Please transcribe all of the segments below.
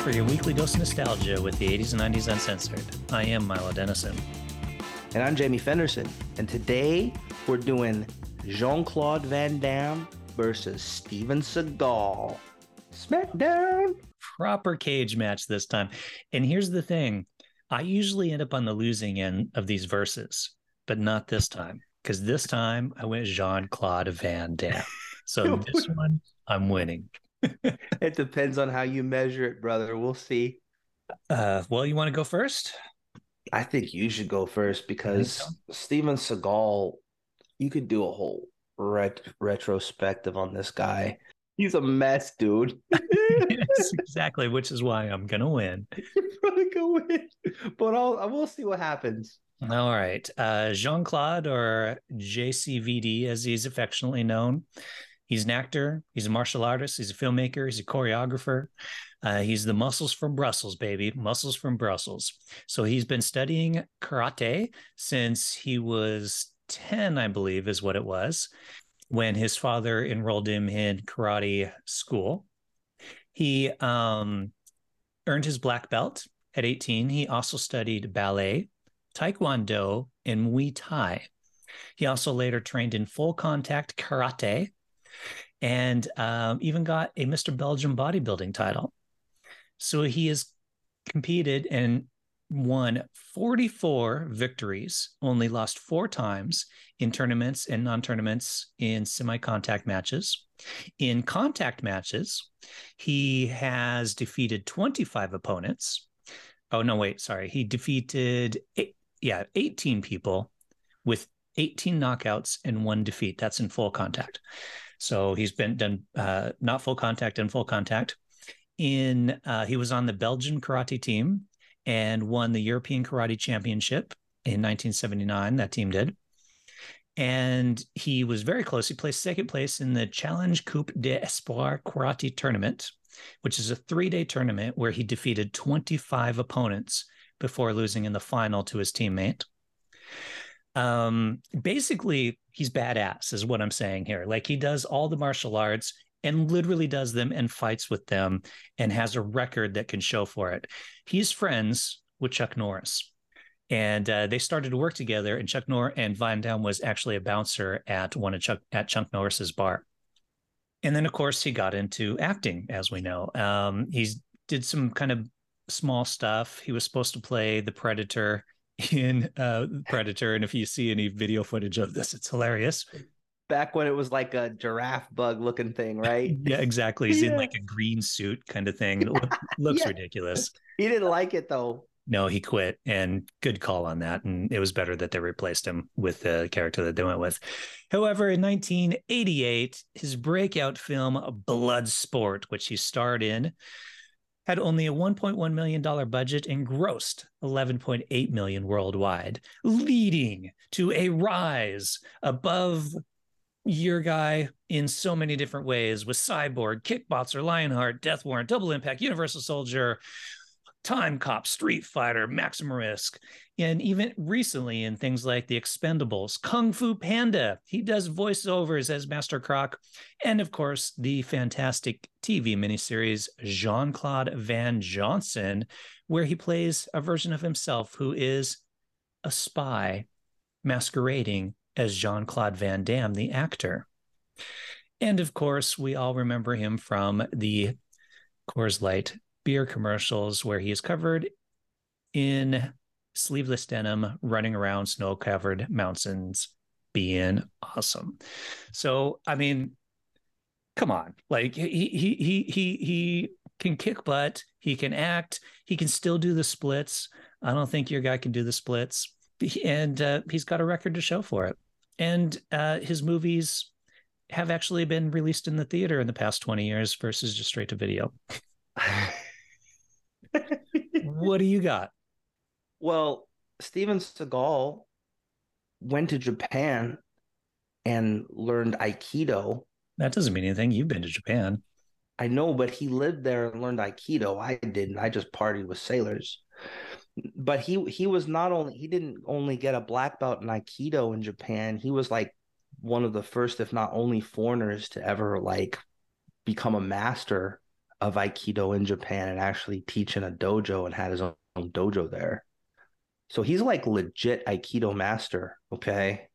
for your weekly dose of nostalgia with the 80s and 90s uncensored. I am Milo Dennison. And I'm Jamie Fenderson. And today we're doing Jean Claude Van Damme versus Steven Seagal. Smackdown. Proper cage match this time. And here's the thing I usually end up on the losing end of these verses, but not this time. Because this time I went Jean Claude Van Damme. So this one, I'm winning. it depends on how you measure it, brother. We'll see. Uh, well, you want to go first? I think you should go first because so. Steven Seagal, you could do a whole ret- retrospective on this guy. He's a mess, dude. yes, exactly, which is why I'm gonna win. You're probably gonna win, but I'll I will see what happens. All right, uh, Jean Claude or JCVD, as he's affectionately known, He's an actor, he's a martial artist, he's a filmmaker, he's a choreographer. Uh, he's the muscles from Brussels, baby, muscles from Brussels. So he's been studying karate since he was 10, I believe, is what it was, when his father enrolled him in karate school. He um, earned his black belt at 18. He also studied ballet, taekwondo, and Muay Thai. He also later trained in full contact karate and um, even got a Mr. Belgium bodybuilding title. So he has competed and won 44 victories, only lost four times in tournaments and non tournaments in semi contact matches. In contact matches, he has defeated 25 opponents. Oh, no, wait, sorry. He defeated, eight, yeah, 18 people with 18 knockouts and one defeat. That's in full contact. So he's been done uh, not full contact and full contact. In uh, he was on the Belgian karate team and won the European Karate Championship in 1979. That team did. And he was very close. He placed second place in the Challenge Coupe d'Espoir Karate Tournament, which is a three day tournament where he defeated 25 opponents before losing in the final to his teammate um basically he's badass is what i'm saying here. Like he does all the martial arts and literally does them and fights with them and has a record that can show for it. He's friends with chuck norris. And uh, they started to work together and chuck norris and van damme was actually a bouncer at one of chuck at chuck norris's bar. And then of course he got into acting as we know. Um he's did some kind of small stuff. He was supposed to play the predator in uh, Predator. And if you see any video footage of this, it's hilarious. Back when it was like a giraffe bug looking thing, right? yeah, exactly. He's yeah. in like a green suit kind of thing. It look, looks yeah. ridiculous. He didn't like it though. No, he quit, and good call on that. And it was better that they replaced him with the character that they went with. However, in 1988, his breakout film Bloodsport, which he starred in, had only a 1.1 million dollar budget and grossed 11.8 million worldwide, leading to a rise above your guy in so many different ways with Cyborg, Kickboxer, Lionheart, Death Warrant, Double Impact, Universal Soldier, Timecop, Street Fighter, Maximum Risk, and even recently in things like The Expendables, Kung Fu Panda. He does voiceovers as Master Croc, and of course, the fantastic TV miniseries Jean Claude Van Johnson, where he plays a version of himself who is a spy masquerading as Jean Claude Van Damme, the actor. And of course, we all remember him from the Coors Light beer commercials where he is covered in sleeveless denim, running around snow covered mountains, being awesome. So, I mean, come on, like he he he he he can kick butt, he can act, he can still do the splits. I don't think your guy can do the splits, and uh, he's got a record to show for it. And uh, his movies have actually been released in the theater in the past 20 years versus just straight to video. what do you got? Well, Steven Seagal went to Japan and learned Aikido. That doesn't mean anything. You've been to Japan. I know, but he lived there and learned Aikido. I didn't. I just partied with sailors. But he he was not only he didn't only get a black belt in Aikido in Japan. He was like one of the first, if not only, foreigners to ever like become a master of Aikido in Japan and actually teach in a dojo and had his own dojo there. So he's like legit Aikido master. Okay.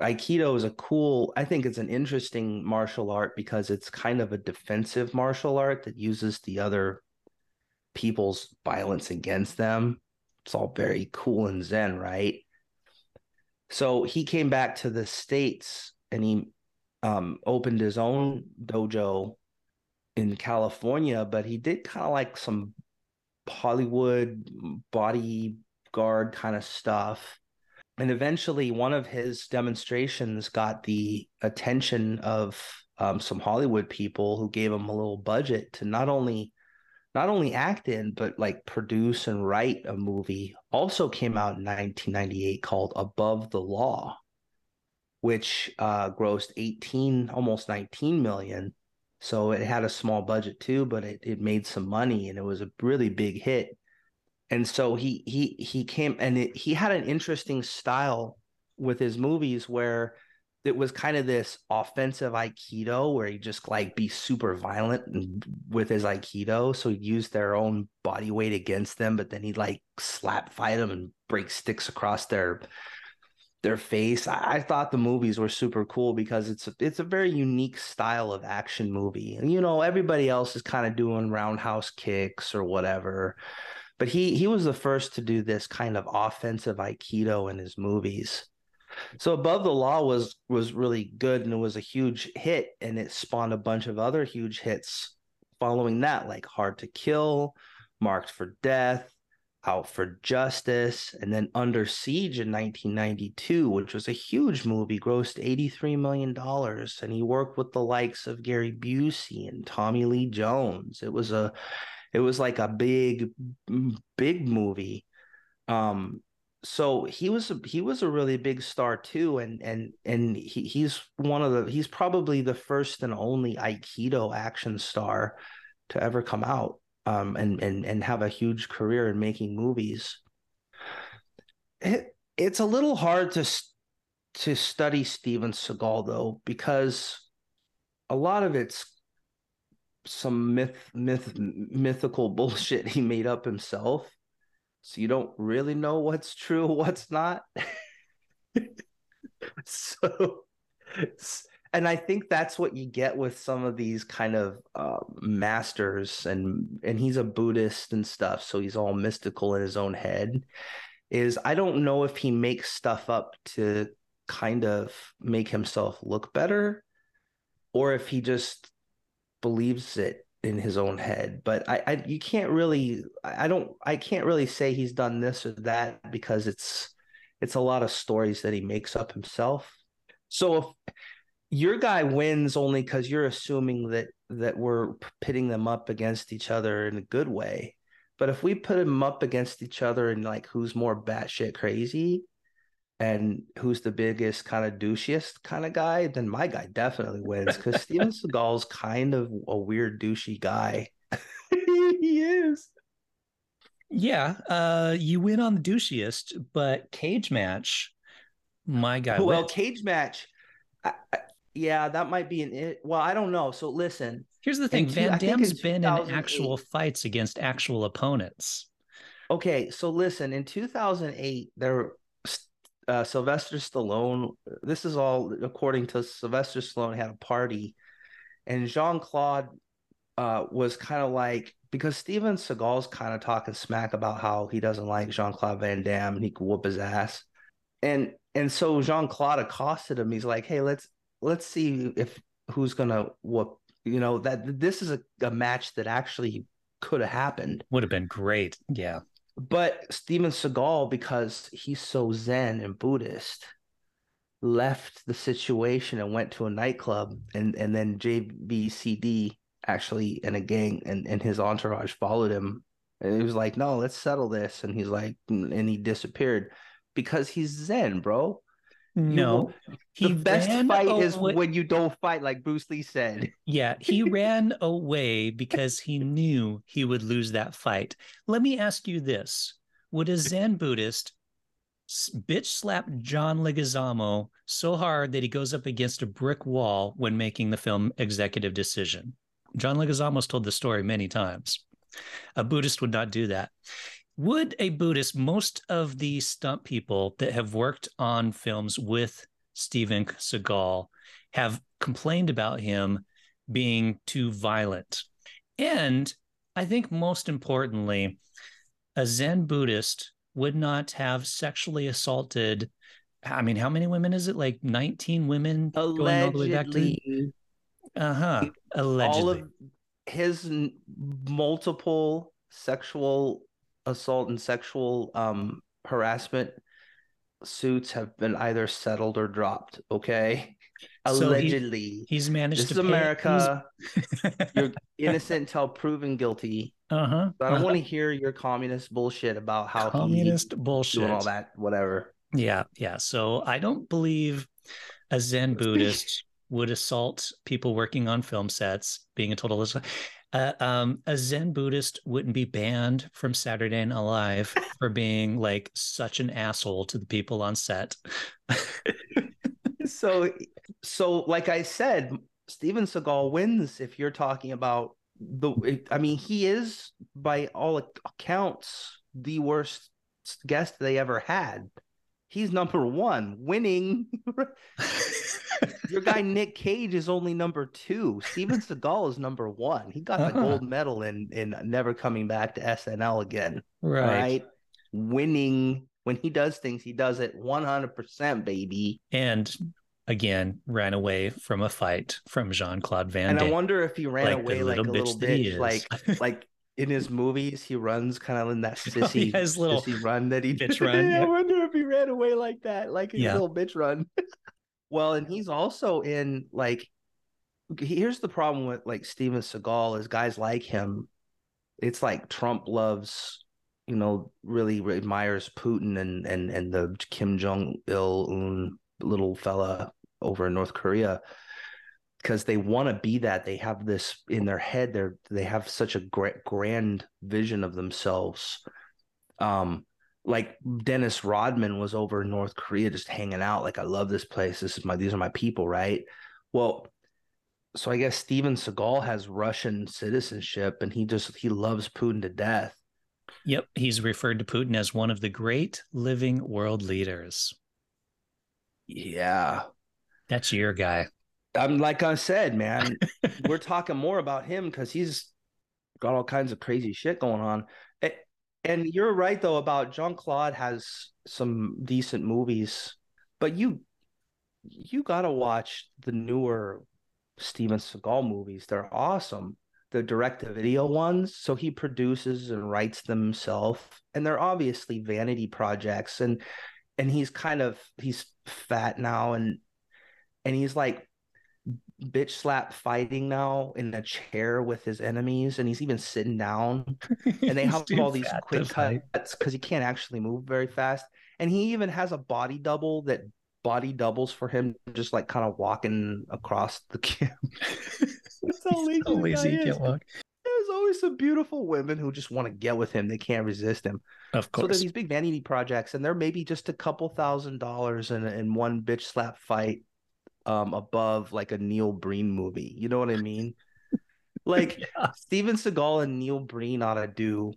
Aikido is a cool, I think it's an interesting martial art because it's kind of a defensive martial art that uses the other people's violence against them. It's all very cool and zen, right? So he came back to the States and he um, opened his own dojo in California, but he did kind of like some Hollywood bodyguard kind of stuff. And eventually, one of his demonstrations got the attention of um, some Hollywood people who gave him a little budget to not only not only act in but like produce and write a movie. Also came out in 1998 called Above the Law, which uh, grossed 18, almost 19 million so it had a small budget too, but it, it made some money and it was a really big hit. And so he he he came and it, he had an interesting style with his movies where it was kind of this offensive aikido where he just like be super violent with his aikido so he'd use their own body weight against them but then he'd like slap fight them and break sticks across their their face. I, I, thought the movies were super cool because it's a, it's a very unique style of action movie. You know, everybody else is kind of doing roundhouse kicks or whatever. But he he was the first to do this kind of offensive aikido in his movies. So Above the Law was was really good and it was a huge hit and it spawned a bunch of other huge hits following that like Hard to Kill, Marked for Death, out for Justice, and then Under Siege in 1992, which was a huge movie, grossed $83 million. And he worked with the likes of Gary Busey and Tommy Lee Jones. It was a it was like a big, big movie. Um, so he was a, he was a really big star too, and and and he, he's one of the he's probably the first and only Aikido action star to ever come out um, and and and have a huge career in making movies. It, it's a little hard to to study Steven Seagal though because a lot of it's some myth myth mythical bullshit he made up himself. So you don't really know what's true, what's not. so and I think that's what you get with some of these kind of uh, masters, and and he's a Buddhist and stuff, so he's all mystical in his own head. Is I don't know if he makes stuff up to kind of make himself look better, or if he just believes it in his own head. But I, I you can't really, I don't, I can't really say he's done this or that because it's it's a lot of stories that he makes up himself. So if your guy wins only because you're assuming that that we're pitting them up against each other in a good way. But if we put them up against each other and like who's more batshit crazy and who's the biggest kind of douchiest kind of guy, then my guy definitely wins because Steven Seagal's kind of a weird douchey guy. he is. Yeah, uh, you win on the douchiest, but cage match, my guy. Well, wins. cage match. I, yeah, that might be an it. Well, I don't know. So listen. Here's the thing: Van Damme's been in actual fights against actual opponents. Okay, so listen. In 2008, there uh, Sylvester Stallone. This is all according to Sylvester Stallone had a party, and Jean Claude uh, was kind of like because Steven Seagal's kind of talking smack about how he doesn't like Jean Claude Van Damme and he could whoop his ass, and and so Jean Claude accosted him. He's like, "Hey, let's let's see if who's gonna whoop. You know that this is a, a match that actually could have happened. Would have been great. Yeah. But Steven Seagal, because he's so Zen and Buddhist, left the situation and went to a nightclub, and and then JBCD actually and a gang and, and his entourage followed him, and he was like, "No, let's settle this," and he's like, and he disappeared because he's Zen, bro. No, he the best fight away. is when you don't fight, like Bruce Lee said. Yeah, he ran away because he knew he would lose that fight. Let me ask you this: Would a Zen Buddhist bitch slap John Leguizamo so hard that he goes up against a brick wall when making the film Executive Decision? John Leguizamo's told the story many times. A Buddhist would not do that. Would a Buddhist, most of the stunt people that have worked on films with Steven Seagal have complained about him being too violent. And I think most importantly, a Zen Buddhist would not have sexually assaulted. I mean, how many women is it? Like 19 women allegedly. Uh huh. Allegedly. All of his multiple sexual assault and sexual um, harassment suits have been either settled or dropped. Okay. So Allegedly, he, he's managed. This to is America. You're innocent until proven guilty. Uh huh. I don't uh-huh. want to hear your communist bullshit about how communist bullshit doing all that, whatever. Yeah, yeah. So I don't believe a Zen Buddhist would assault people working on film sets, being a total. Uh, um, a Zen Buddhist wouldn't be banned from Saturday Night Live for being like such an asshole to the people on set. so, so like I said, Steven Seagal wins if you're talking about the. I mean, he is by all accounts the worst guest they ever had. He's number one, winning. Your guy Nick Cage is only number two. Steven Seagal is number one. He got uh-huh. the gold medal in in never coming back to SNL again. Right. right. Winning when he does things, he does it 100%, baby. And again, ran away from a fight from Jean Claude Van And Damme. I wonder if he ran like away like a little bitch, like like in his movies, he runs kind of in that oh, sissy, oh, his little sissy run that he bitch run. I wonder if he ran away like that, like a yeah. little bitch run. Well, and he's also in like here's the problem with like Steven Seagal is guys like him. It's like Trump loves, you know, really admires Putin and and and the Kim Jong Il little fella over in North Korea because they want to be that. They have this in their head. They're they have such a great grand vision of themselves. Um, like Dennis Rodman was over in North Korea just hanging out. Like, I love this place. This is my, these are my people, right? Well, so I guess Steven Seagal has Russian citizenship and he just, he loves Putin to death. Yep. He's referred to Putin as one of the great living world leaders. Yeah. That's your guy. I'm like I said, man, we're talking more about him because he's got all kinds of crazy shit going on. And you're right though about Jean Claude has some decent movies, but you you gotta watch the newer Steven Seagal movies. They're awesome. The direct to video ones. So he produces and writes them himself. And they're obviously vanity projects. And and he's kind of he's fat now and and he's like bitch slap fighting now in a chair with his enemies, and he's even sitting down. And they have all these quick cuts because he can't actually move very fast. And he even has a body double that body doubles for him, just like kind of walking across the camp. That's how lazy, so lazy he can't walk. There's always some beautiful women who just want to get with him. They can't resist him. Of course. So there's these big vanity projects, and they're maybe just a couple thousand dollars in, in one bitch slap fight um above like a Neil Breen movie. You know what I mean? Like yeah. Steven Seagal and Neil Breen ought to do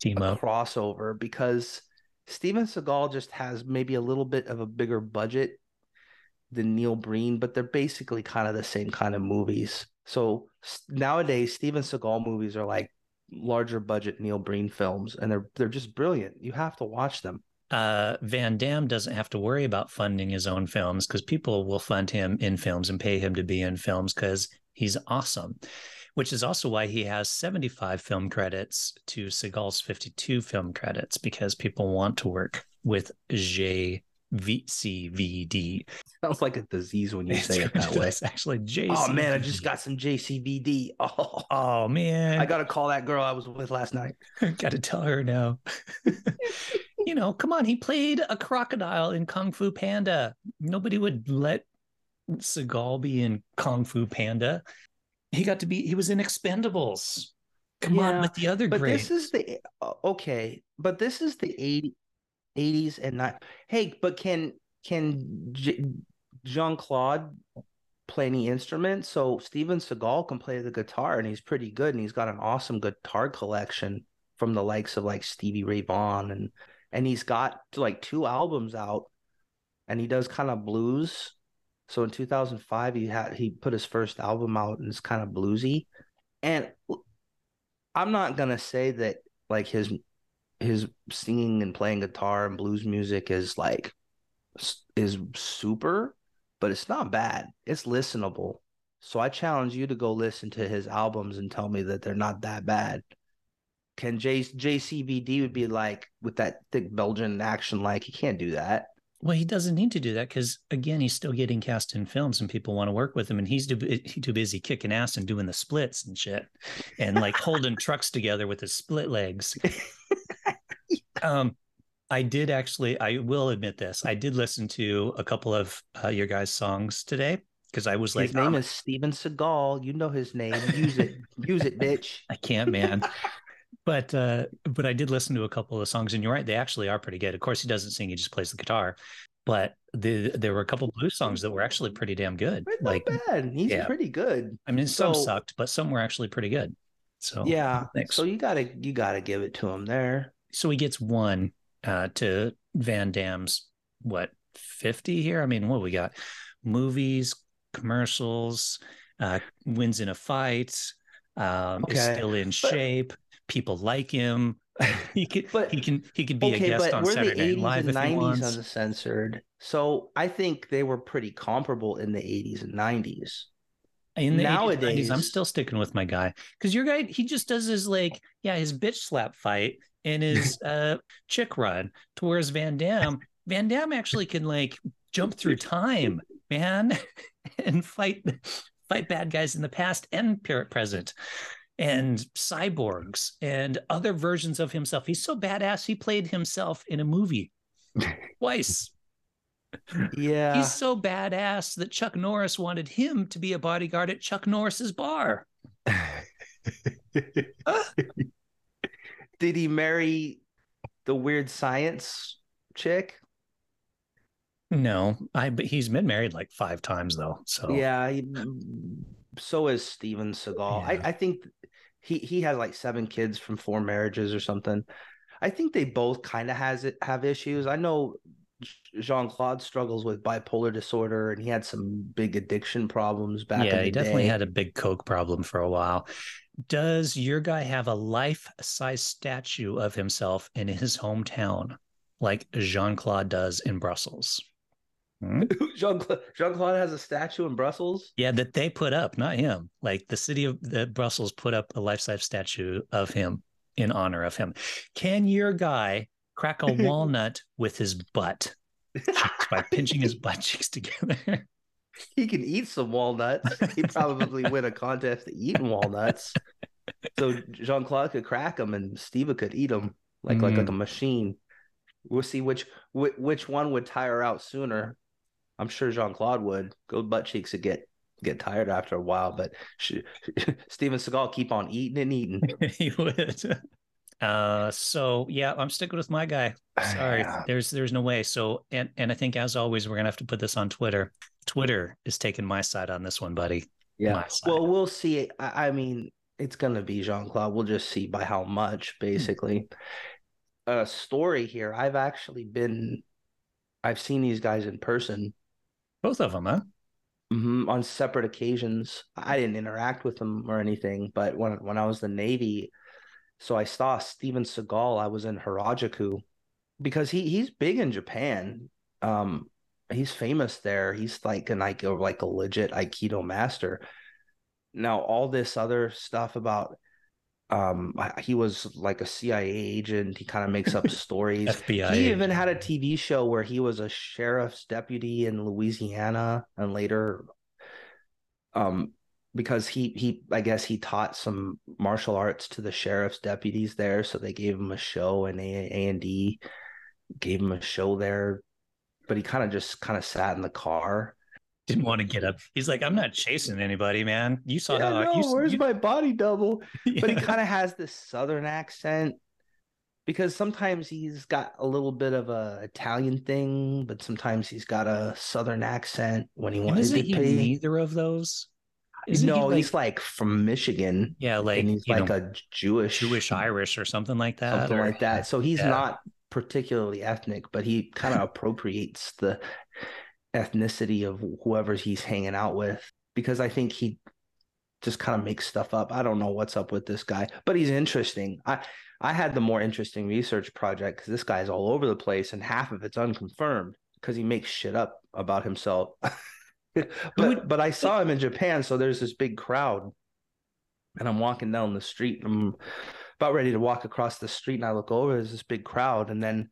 Team a up. crossover because Steven Seagal just has maybe a little bit of a bigger budget than Neil Breen, but they're basically kind of the same kind of movies. So nowadays, Steven Seagal movies are like larger budget Neil Breen films, and they're they're just brilliant. You have to watch them uh, Van Damme doesn't have to worry about funding his own films because people will fund him in films and pay him to be in films because he's awesome, which is also why he has 75 film credits to Seagal's 52 film credits because people want to work with JCVD. Sounds like a disease when you say it that way. It's actually JCVD. Oh man, I just got some JCVD. Oh, oh man. I got to call that girl I was with last night. got to tell her now you know, come on, he played a crocodile in Kung Fu Panda. Nobody would let Seagal be in Kung Fu Panda. He got to be, he was in Expendables. Come yeah, on with the other but greats. this is the okay, but this is the 80, 80s and not. Hey, but can can J- Jean Claude play any instrument. So Steven Seagal can play the guitar and he's pretty good and he's got an awesome guitar collection from the likes of like Stevie Ray Vaughan and and he's got like two albums out and he does kind of blues. So in 2005 he had he put his first album out and it's kind of bluesy. And I'm not going to say that like his his singing and playing guitar and blues music is like is super but it's not bad. It's listenable. So I challenge you to go listen to his albums and tell me that they're not that bad. Can J JCVD would be like with that thick Belgian action like he can't do that. Well, he doesn't need to do that because again, he's still getting cast in films and people want to work with him, and he's too, too busy kicking ass and doing the splits and shit, and like holding trucks together with his split legs. um, I did actually, I will admit this. I did listen to a couple of uh, your guys' songs today because I was like, his name oh, is Steven Seagal. You know his name. Use it. Use it, bitch. I can't, man. But uh, but I did listen to a couple of songs, and you're right, they actually are pretty good. Of course, he doesn't sing; he just plays the guitar. But the, there were a couple blues songs that were actually pretty damn good. Not like bad. He's yeah. pretty good. I mean, some so, sucked, but some were actually pretty good. So yeah. Thanks. So you gotta you gotta give it to him there. So he gets one uh, to Van Damme's what 50 here. I mean, what we got? Movies, commercials, uh, wins in a fight, um, okay. is still in but, shape. People like him. he could, but, he can, he could be okay, a guest on Saturday Night Live if 90s he wants. Uncensored. So I think they were pretty comparable in the 80s and 90s. In the nowadays, 80s, I'm still sticking with my guy because your guy he just does his like yeah his bitch slap fight and his uh, chick run. To whereas Van Damme, Van Damme actually can like jump through time, man, and fight fight bad guys in the past and present and cyborgs and other versions of himself. He's so badass. He played himself in a movie twice. Yeah. He's so badass that Chuck Norris wanted him to be a bodyguard at Chuck Norris's bar. Did he marry the weird science chick? No, I but he's been married like five times though. So yeah, he, so is Steven Seagal. Yeah. I, I think he he has like seven kids from four marriages or something. I think they both kind of has it have issues. I know Jean Claude struggles with bipolar disorder, and he had some big addiction problems back. Yeah, he definitely day. had a big coke problem for a while. Does your guy have a life-size statue of himself in his hometown, like Jean Claude does in Brussels? Hmm? Jean Claude has a statue in Brussels. Yeah, that they put up, not him. Like the city of the Brussels put up a life-size statue of him in honor of him. Can your guy crack a walnut with his butt by pinching his butt cheeks together? he can eat some walnuts. He'd probably win a contest eating walnuts. So Jean Claude could crack them, and Steve could eat them like mm. like like a machine. We'll see which which one would tire out sooner. I'm sure Jean Claude would. Go butt cheeks would get get tired after a while, but she, Steven Seagal keep on eating and eating. he would. Uh, so yeah, I'm sticking with my guy. Sorry, there's there's no way. So and and I think as always, we're gonna have to put this on Twitter. Twitter is taking my side on this one, buddy. Yeah. Well, we'll see. I, I mean, it's gonna be Jean Claude. We'll just see by how much, hmm. basically. A story here. I've actually been, I've seen these guys in person. Both of them, huh? Mm-hmm, on separate occasions. I didn't interact with them or anything, but when when I was the Navy, so I saw Steven Seagal. I was in Harajuku because he he's big in Japan. Um, he's famous there. He's like an like like a legit Aikido master. Now all this other stuff about um he was like a CIA agent. He kind of makes up stories. FBI. He even had a TV show where he was a sheriff's deputy in Louisiana and later um because he he I guess he taught some martial arts to the sheriff's deputies there, so they gave him a show and A and D gave him a show there, but he kind of just kind of sat in the car. Didn't want to get up. He's like, I'm not chasing anybody, man. You saw yeah, how. No, you, where's you... my body double? Yeah. But he kind of has this southern accent, because sometimes he's got a little bit of a Italian thing, but sometimes he's got a southern accent when he wants to he be. neither of those? Isn't he no, like- he's like from Michigan, yeah, like he's like know, a Jewish, Jewish Irish or something like that. something or- like that. So he's Yeah. not particularly ethnic, but he kind of appropriates the ethnicity of whoever he's hanging out with because I think he just kind of makes stuff up. I don't know what's up with this guy, but he's interesting. I I had the more interesting research project because this guy's all over the place and half of it's unconfirmed because he makes shit up about himself. but but I saw him in Japan, so there's this big crowd, and I'm walking down the street. And I'm about ready to walk across the street, and I look over. There's this big crowd, and then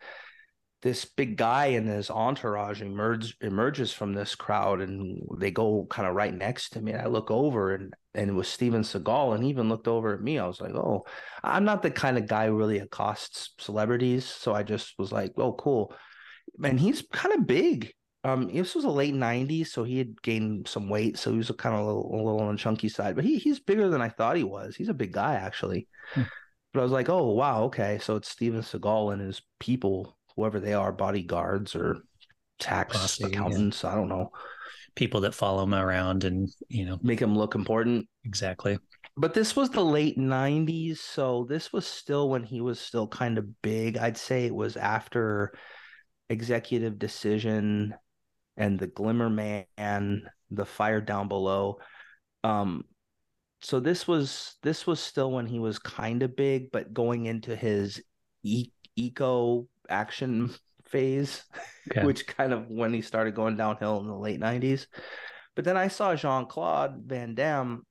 this big guy and his entourage emerge emerges from this crowd, and they go kind of right next to me. And I look over, and and it was Steven Seagal, and he even looked over at me. I was like, oh, I'm not the kind of guy who really accosts celebrities, so I just was like, oh, cool. And he's kind of big. Um, this was a late '90s, so he had gained some weight, so he was kind of a little, a little on the chunky side. But he he's bigger than I thought he was. He's a big guy, actually. Hmm. But I was like, oh wow, okay, so it's Steven Seagal and his people, whoever they are, bodyguards or tax Posse, yeah. accountants. I don't know. people that follow him around and you know Make him look important. exactly. But this was the late 90s, so this was still when he was still kind of big. I'd say it was after Executive Decision and The Glimmer Man, The Fire Down Below. Um so this was this was still when he was kind of big, but going into his e- eco action phase, Okay. which kind of when he started going downhill in the late 90s. But then I saw Jean Claude Van Damme,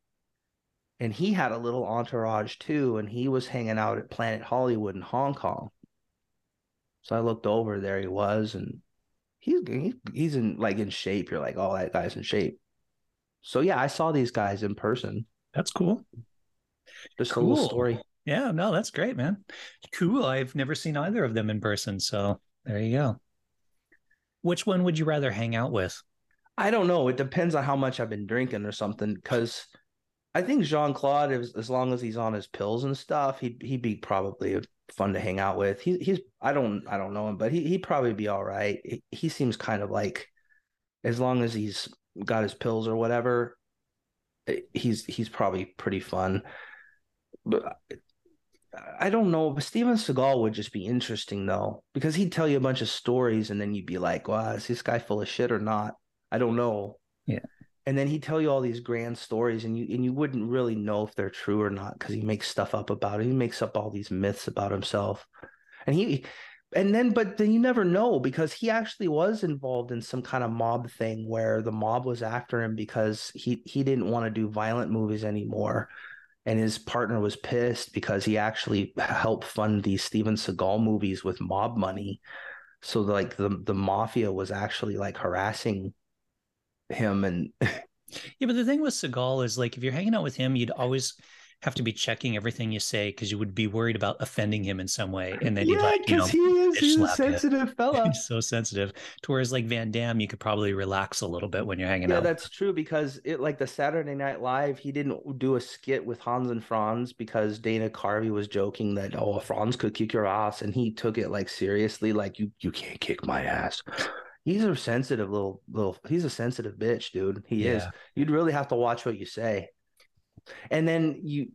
and he had a little entourage too, and he was hanging out at Planet Hollywood in Hong Kong. So I looked over, there he was, and he's he's in like in shape. You're like, oh, that guy's in shape. So yeah, I saw these guys in person. That's cool. Just a Cool. little story. Yeah, no, that's great, man. Cool. I've never seen either of them in person, so there you go. Which one would you rather hang out with? I don't know. It depends on how much I've been drinking or something. Because I think Jean Claude, as, long as he's on his pills and stuff, he'd he'd be probably fun to hang out with. He, he's I don't I don't know him, but he he'd probably be all right. He, he seems kind of like, as long as he's got his pills or whatever, eh, he's he's probably pretty fun. But I don't know. But Steven Seagal would just be interesting though, because he'd tell you a bunch of stories, and then you'd be like, "Wow, is this guy full of shit or not?" I don't know. Yeah. And then he'd tell you all these grand stories, and you and you wouldn't really know if they're true or not because he makes stuff up about it. He makes up all these myths about himself, and he, and then but then you never know because he actually was involved in some kind of mob thing where the mob was after him because he he didn't want to do violent movies anymore, and his partner was pissed because he actually helped fund these Steven Seagal movies with mob money. So like the the mafia was actually like harassing him and Yeah, but the thing with Seagal is like if you're hanging out with him, you'd always have to be checking everything you say because you would be worried about offending him in some way. And then you'd like, you know, he is he's a sensitive fella. he's so sensitive. To whereas like Van Damme, you could probably relax a little bit when you're hanging Yeah, out. Yeah, that's true because it like the Saturday Night Live, he didn't do a skit with Hans and Franz because Dana Carvey was joking that oh Franz could kick your ass, and he took it like seriously, like you you can't kick my ass. He's a sensitive little little. He's a sensitive bitch, dude. He is. You'd really have to watch what you say, and then you.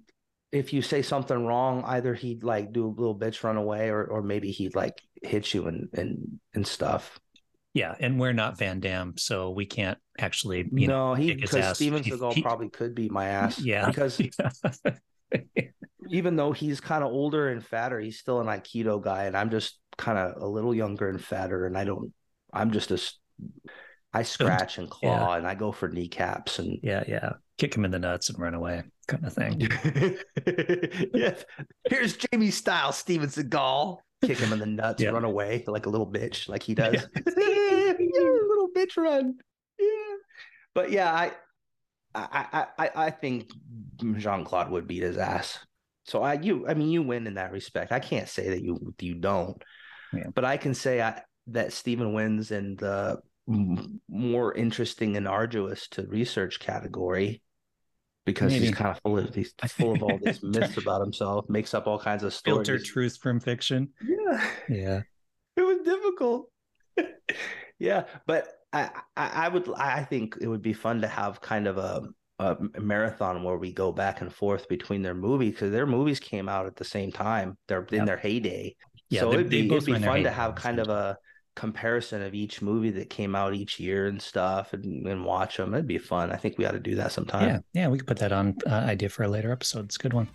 If you say something wrong, either he'd like do a little bitch run away, or or maybe he'd like hit you and and and stuff. Yeah, and we're not Van Damme, so we can't actually. You know, no, he because. Steven Seagal he- probably could beat my ass. yeah, because even though he's kind of older and fatter, he's still an Aikido guy, and I'm just kind of a little younger and fatter, and I don't. I'm just a. I scratch and claw, and I go for kneecaps, and yeah, yeah. Kick him in the nuts and run away, kind of thing. yeah. Here's Jamie Style, Steven Seagal. Kick him in the nuts, Yeah. run away like a little bitch, like he does. Yeah. yeah, little bitch run. Yeah. But yeah, I I I I, think Jean Claude would beat his ass. So I you I mean you win in that respect. I can't say that you you don't. Yeah. But I can say I, that Steven wins in the m- more interesting and arduous to research category because Maybe. he's kind of full of he's full of all these myths about himself, makes up all kinds of stories. Filter truth from fiction. Yeah, Yeah. it was difficult. yeah, but I, I I would I think it would be fun to have kind of a a marathon where we go back and forth between their movies because their movies came out at the same time. They're in their heyday. Yeah, so they- it'd be, it'd be were in their fun to have kind of a comparison of each movie that came out each year and stuff and, and watch them. It'd be fun. I think we ought to do that sometime. Yeah, yeah, we could put that on uh, idea for a later episode. It's a good one.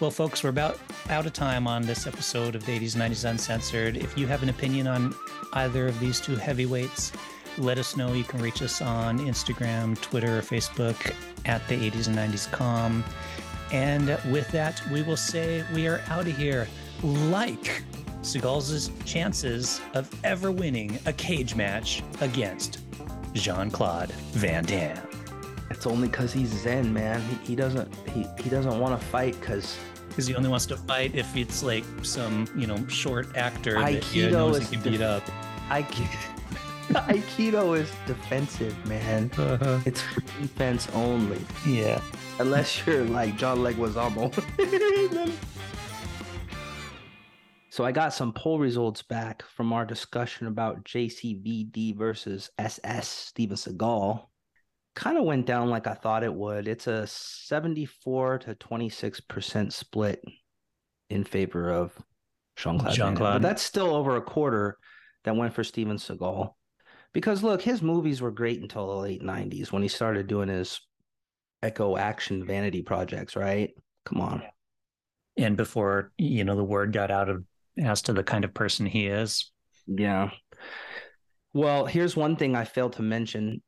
Well, folks, we're about out of time on this episode of the 80s 90s Uncensored. If you have an opinion on either of these two heavyweights, let us know. You can reach us on Instagram, Twitter, or Facebook at the 80s and 90s com. And with that, we will say we are out of here. Like Seagal's chances of ever winning a cage match against Jean Claude Van Damme. It's only because he's Zen, man. He, he doesn't he, he doesn't want to fight because because he only wants to fight if it's like some you know short actor that he Aikido knows he can def- beat up. Aikido is defensive, man. Uh-huh. It's defense only. Yeah. Unless you're like John Leguizamo. so I got some poll results back from our discussion about JCVD versus SS Steven Seagal. Kind of went down like I thought it would. It's a 74 to 26% split in favor of Jean-Claude. Jean-Claude. But that's still over a quarter that went for Steven Seagal. Because look, his movies were great until the late 90s when he started doing his eco action vanity projects, right? Come on. And before you know the word got out of as to the kind of person he is. Yeah. Well, here's one thing I failed to mention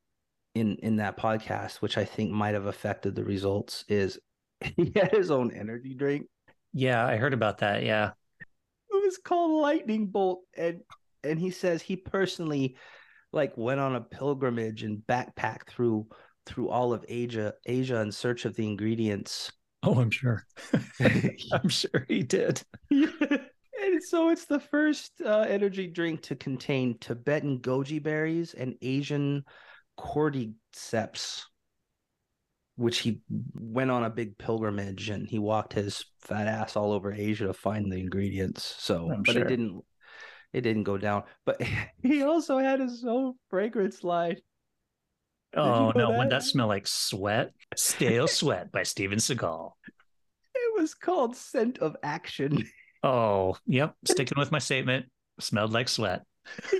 in in that podcast, which I think might have affected the results, is he had his own energy drink. Yeah, I heard about that. Yeah. It was called Lightning Bolt, and and he says he personally like went on a pilgrimage and backpacked through through all of Asia Asia in search of the ingredients. Oh, I'm sure. I'm sure he did. And so it's the first uh, energy drink to contain Tibetan goji berries and Asian cordyceps, which he went on a big pilgrimage and he walked his fat ass all over Asia to find the ingredients. So, I'm but sure. it didn't. It didn't go down. But he also had his own fragrance line. Oh no, wouldn't that? that smell like sweat? Stale Sweat by Steven Seagal. It was called Scent of Action. Oh, yep. Sticking with my statement. Smelled like sweat.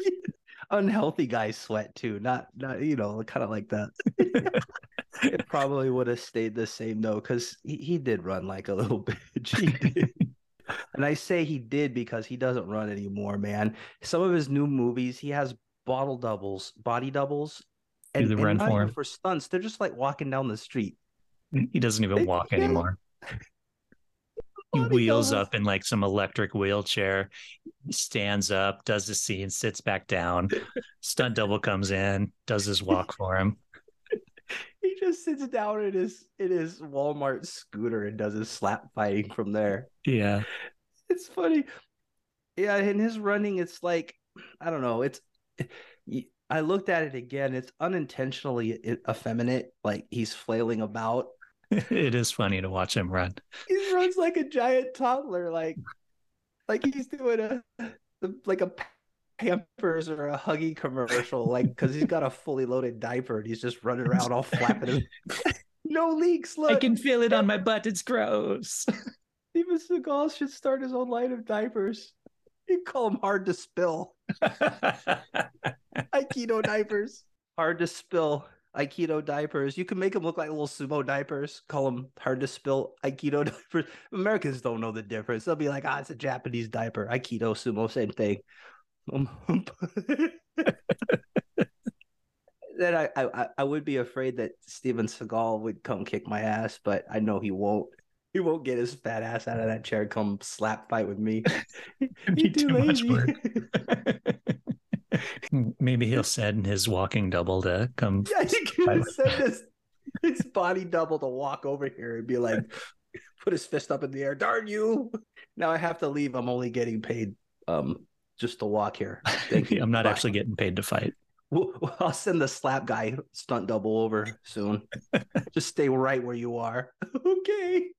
Unhealthy guy sweat too. Not not you know kind of like that. it probably would have stayed the same though, because he, he did run like a little bitch. And I say he did because he doesn't run anymore, man. Some of his new movies, he has bottle doubles, body doubles, and, and not for for stunts. They're just like walking down the street. He doesn't even walk anymore. He wheels up in like some electric wheelchair, stands up, does the scene, sits back down. Stunt double comes in, does his walk for him. He just sits down in his in his Walmart scooter and does his slap fighting from there. Yeah. it's funny. Yeah, in his running, it's like I don't know. It's I looked at it again. It's unintentionally effeminate. Like he's flailing about. It is funny to watch him run. He runs like a giant toddler. Like like he's doing a like a Pampers or a Huggy commercial. Like because he's got a fully loaded diaper and he's just running around all flapping. Him. no leaks. Look, I can feel it on my butt. It's gross. Steven Seagal should start his own line of diapers. You call them hard to spill. Aikido diapers. Hard to spill Aikido diapers. You can make them look like little sumo diapers. Call them hard to spill Aikido diapers. Americans don't know the difference. They'll be like, ah, it's a Japanese diaper. Aikido, sumo, same thing. Um, then I, I I would be afraid that Steven Seagal would come kick my ass, but I know he won't. He won't get his fat ass out of that chair. and Come slap fight with me. He too much lazy. Maybe he'll send his walking double to come. Yeah, you could send his, his body double to walk over here and be like, put his fist up in the air. Darn you! Now I have to leave. I'm only getting paid um just to walk here. Thank you. I'm not Bye. actually getting paid to fight. I'll send the slap guy stunt double over soon. Just stay right where you are. okay.